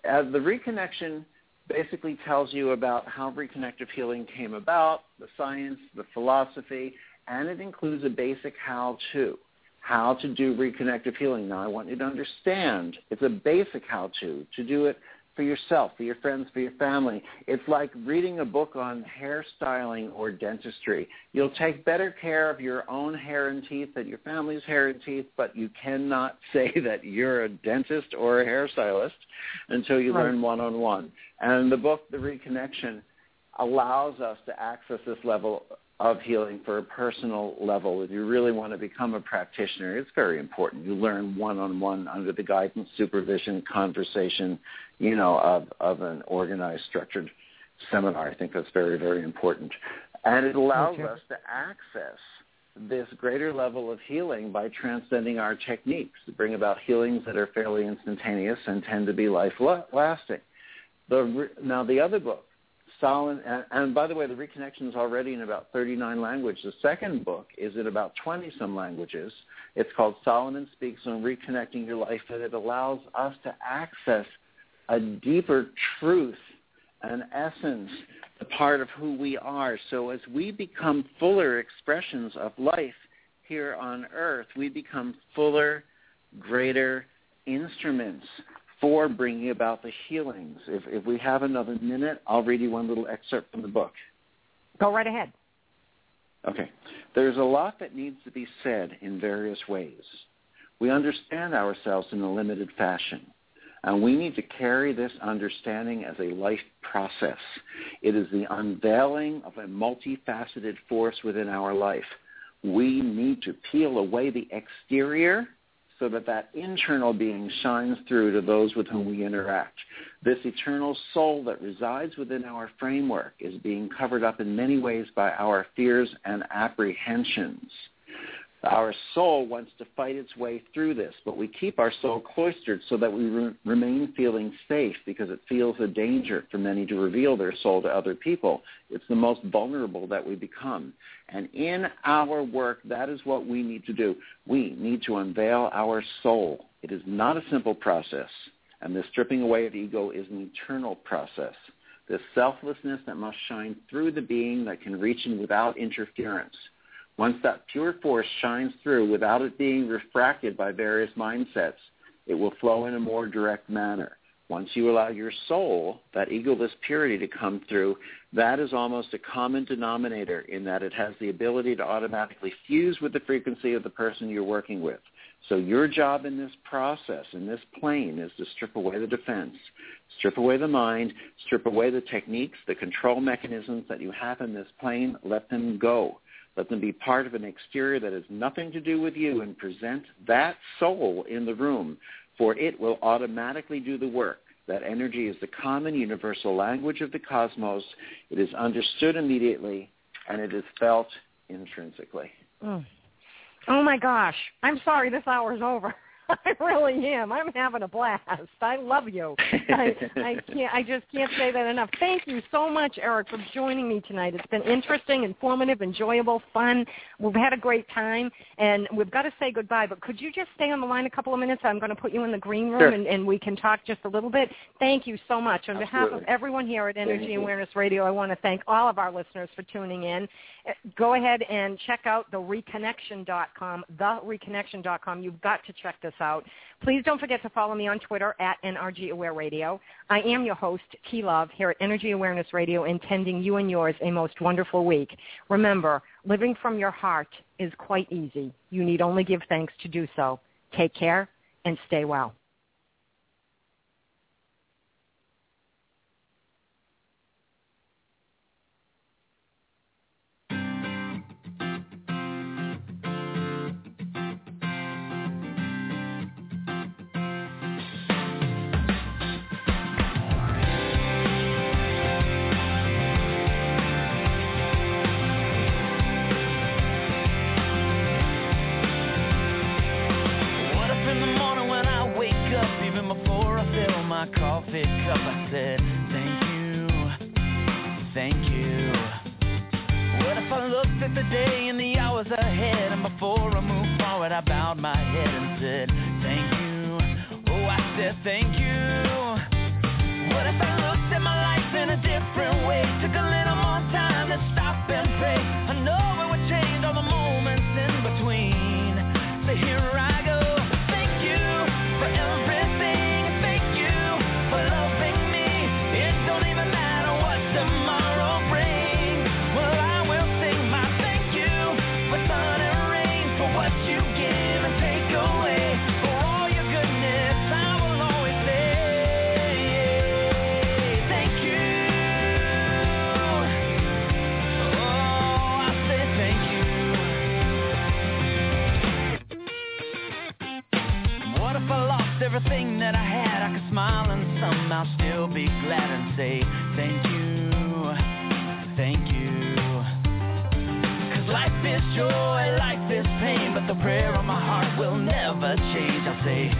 Uh, the Reconnection basically tells you about how reconnective healing came about, the science, the philosophy, and it includes a basic how-to, how to do reconnective healing. Now, I want you to understand it's a basic how-to. To do it for yourself, for your friends, for your family. It's like reading a book on hairstyling or dentistry. You'll take better care of your own hair and teeth than your family's hair and teeth, but you cannot say that you're a dentist or a hairstylist until you right. learn one-on-one. And the book, The Reconnection, allows us to access this level of healing for a personal level. If you really want to become a practitioner, it's very important. You learn one-on-one under the guidance, supervision, conversation, you know, of, of an organized, structured seminar. I think that's very, very important. And it allows okay. us to access this greater level of healing by transcending our techniques to bring about healings that are fairly instantaneous and tend to be life-lasting. The, now, the other book, Solomon, and, and, by the way, the reconnection is already in about 39 languages. The second book is in about 20-some languages. It's called Solomon Speaks on Reconnecting Your Life, and it allows us to access a deeper truth, an essence, a part of who we are. So as we become fuller expressions of life here on earth, we become fuller, greater instruments for bringing about the healings. If, if we have another minute, I'll read you one little excerpt from the book. Go right ahead. Okay. There's a lot that needs to be said in various ways. We understand ourselves in a limited fashion, and we need to carry this understanding as a life process. It is the unveiling of a multifaceted force within our life. We need to peel away the exterior so that that internal being shines through to those with whom we interact. This eternal soul that resides within our framework is being covered up in many ways by our fears and apprehensions. Our soul wants to fight its way through this, but we keep our soul cloistered so that we re- remain feeling safe because it feels a danger for many to reveal their soul to other people. It's the most vulnerable that we become. And in our work, that is what we need to do. We need to unveil our soul. It is not a simple process. And the stripping away of ego is an eternal process. The selflessness that must shine through the being that can reach in without interference. Once that pure force shines through without it being refracted by various mindsets, it will flow in a more direct manner. Once you allow your soul, that egoless purity to come through, that is almost a common denominator in that it has the ability to automatically fuse with the frequency of the person you're working with. So your job in this process, in this plane, is to strip away the defense, strip away the mind, strip away the techniques, the control mechanisms that you have in this plane, let them go. Let them be part of an exterior that has nothing to do with you and present that soul in the room, for it will automatically do the work. That energy is the common universal language of the cosmos. It is understood immediately and it is felt intrinsically. Mm. Oh my gosh. I'm sorry this hour's over. I really am. I'm having a blast. I love you. I, I can't. I just can't say that enough. Thank you so much, Eric, for joining me tonight. It's been interesting, informative, enjoyable, fun. We've had a great time, and we've got to say goodbye. But could you just stay on the line a couple of minutes? I'm going to put you in the green room, sure. and, and, we can talk just a little bit. Thank you so much. On Absolutely. behalf of everyone here at Energy Awareness Radio, I want to thank all of our listeners for tuning in. Uh, go ahead and check out the reconnection.com, thereconnection.com. You've got to check this out. Please don't forget to follow me on Twitter at NRG Aware Radio. I am your host, T Love, here at Energy Awareness Radio, intending you and yours a most wonderful week. Remember, living from your heart is quite easy. You need only give thanks to do so. Take care and stay well. My coffee cup, I said, thank you, thank you. What if I looked at the day and the hours ahead, and before I moved forward, I bowed my head and said, thank you, oh, I said, thank you. everything that I had, I could smile and somehow still be glad and say, thank you, thank you. Cause life is joy, life is pain, but the prayer on my heart will never change. I'll say,